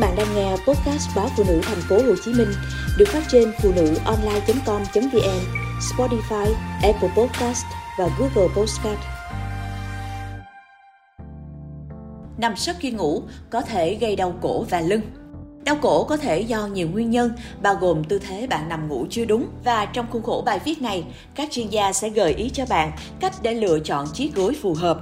bạn đang nghe podcast báo phụ nữ thành phố Hồ Chí Minh được phát trên phụ nữ online.com.vn, Spotify, Apple Podcast và Google Podcast. Nằm sấp khi ngủ có thể gây đau cổ và lưng. Đau cổ có thể do nhiều nguyên nhân, bao gồm tư thế bạn nằm ngủ chưa đúng. Và trong khuôn khổ bài viết này, các chuyên gia sẽ gợi ý cho bạn cách để lựa chọn chiếc gối phù hợp.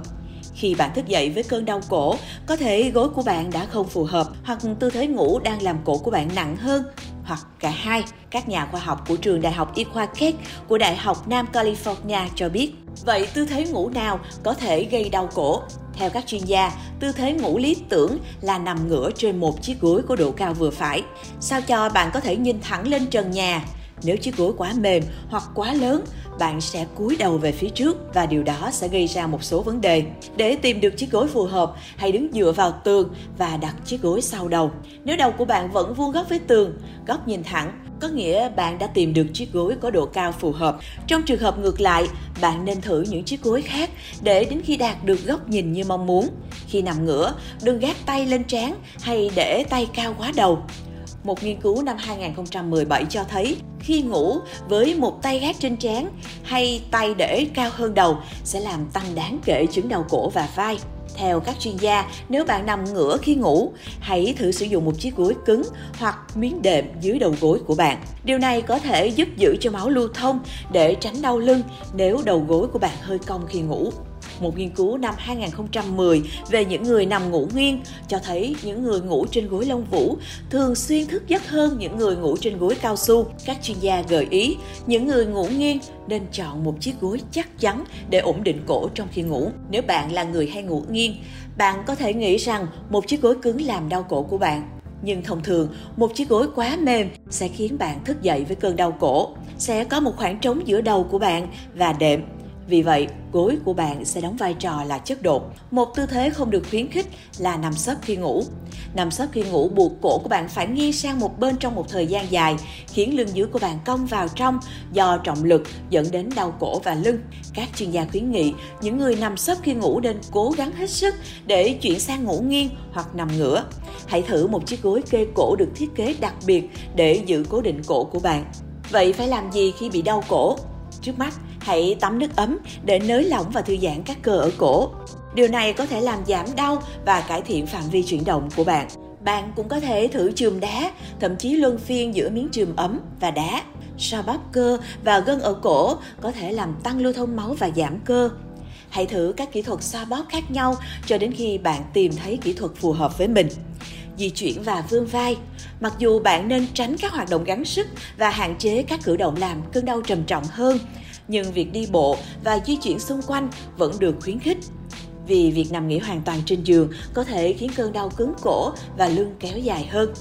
Khi bạn thức dậy với cơn đau cổ, có thể gối của bạn đã không phù hợp hoặc tư thế ngủ đang làm cổ của bạn nặng hơn hoặc cả hai. Các nhà khoa học của trường Đại học Y khoa Keck của Đại học Nam California cho biết. Vậy tư thế ngủ nào có thể gây đau cổ? Theo các chuyên gia, tư thế ngủ lý tưởng là nằm ngửa trên một chiếc gối có độ cao vừa phải, sao cho bạn có thể nhìn thẳng lên trần nhà. Nếu chiếc gối quá mềm hoặc quá lớn, bạn sẽ cúi đầu về phía trước và điều đó sẽ gây ra một số vấn đề. Để tìm được chiếc gối phù hợp, hãy đứng dựa vào tường và đặt chiếc gối sau đầu. Nếu đầu của bạn vẫn vuông góc với tường, góc nhìn thẳng, có nghĩa bạn đã tìm được chiếc gối có độ cao phù hợp. Trong trường hợp ngược lại, bạn nên thử những chiếc gối khác để đến khi đạt được góc nhìn như mong muốn. Khi nằm ngửa, đừng gác tay lên trán hay để tay cao quá đầu. Một nghiên cứu năm 2017 cho thấy khi ngủ với một tay gác trên trán hay tay để cao hơn đầu sẽ làm tăng đáng kể chứng đau cổ và vai. Theo các chuyên gia, nếu bạn nằm ngửa khi ngủ, hãy thử sử dụng một chiếc gối cứng hoặc miếng đệm dưới đầu gối của bạn. Điều này có thể giúp giữ cho máu lưu thông để tránh đau lưng nếu đầu gối của bạn hơi cong khi ngủ một nghiên cứu năm 2010 về những người nằm ngủ nghiêng cho thấy những người ngủ trên gối lông vũ thường xuyên thức giấc hơn những người ngủ trên gối cao su. Các chuyên gia gợi ý những người ngủ nghiêng nên chọn một chiếc gối chắc chắn để ổn định cổ trong khi ngủ. Nếu bạn là người hay ngủ nghiêng, bạn có thể nghĩ rằng một chiếc gối cứng làm đau cổ của bạn. Nhưng thông thường, một chiếc gối quá mềm sẽ khiến bạn thức dậy với cơn đau cổ. Sẽ có một khoảng trống giữa đầu của bạn và đệm vì vậy, gối của bạn sẽ đóng vai trò là chất đột. Một tư thế không được khuyến khích là nằm sấp khi ngủ. Nằm sấp khi ngủ buộc cổ của bạn phải nghiêng sang một bên trong một thời gian dài, khiến lưng dưới của bạn cong vào trong do trọng lực dẫn đến đau cổ và lưng. Các chuyên gia khuyến nghị những người nằm sấp khi ngủ nên cố gắng hết sức để chuyển sang ngủ nghiêng hoặc nằm ngửa. Hãy thử một chiếc gối kê cổ được thiết kế đặc biệt để giữ cố định cổ của bạn. Vậy phải làm gì khi bị đau cổ? Trước mắt, hãy tắm nước ấm để nới lỏng và thư giãn các cơ ở cổ. Điều này có thể làm giảm đau và cải thiện phạm vi chuyển động của bạn. Bạn cũng có thể thử chườm đá, thậm chí luân phiên giữa miếng chườm ấm và đá. so bóp cơ và gân ở cổ có thể làm tăng lưu thông máu và giảm cơ. Hãy thử các kỹ thuật xoa bóp khác nhau cho đến khi bạn tìm thấy kỹ thuật phù hợp với mình di chuyển và vươn vai. Mặc dù bạn nên tránh các hoạt động gắng sức và hạn chế các cử động làm cơn đau trầm trọng hơn, nhưng việc đi bộ và di chuyển xung quanh vẫn được khuyến khích. Vì việc nằm nghỉ hoàn toàn trên giường có thể khiến cơn đau cứng cổ và lưng kéo dài hơn.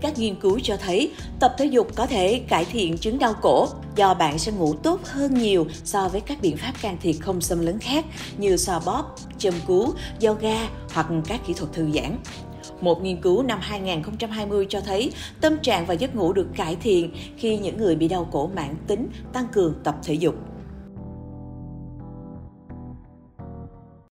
Các nghiên cứu cho thấy tập thể dục có thể cải thiện chứng đau cổ do bạn sẽ ngủ tốt hơn nhiều so với các biện pháp can thiệp không xâm lấn khác như xoa bóp, châm cứu, yoga hoặc các kỹ thuật thư giãn. Một nghiên cứu năm 2020 cho thấy tâm trạng và giấc ngủ được cải thiện khi những người bị đau cổ mãn tính tăng cường tập thể dục.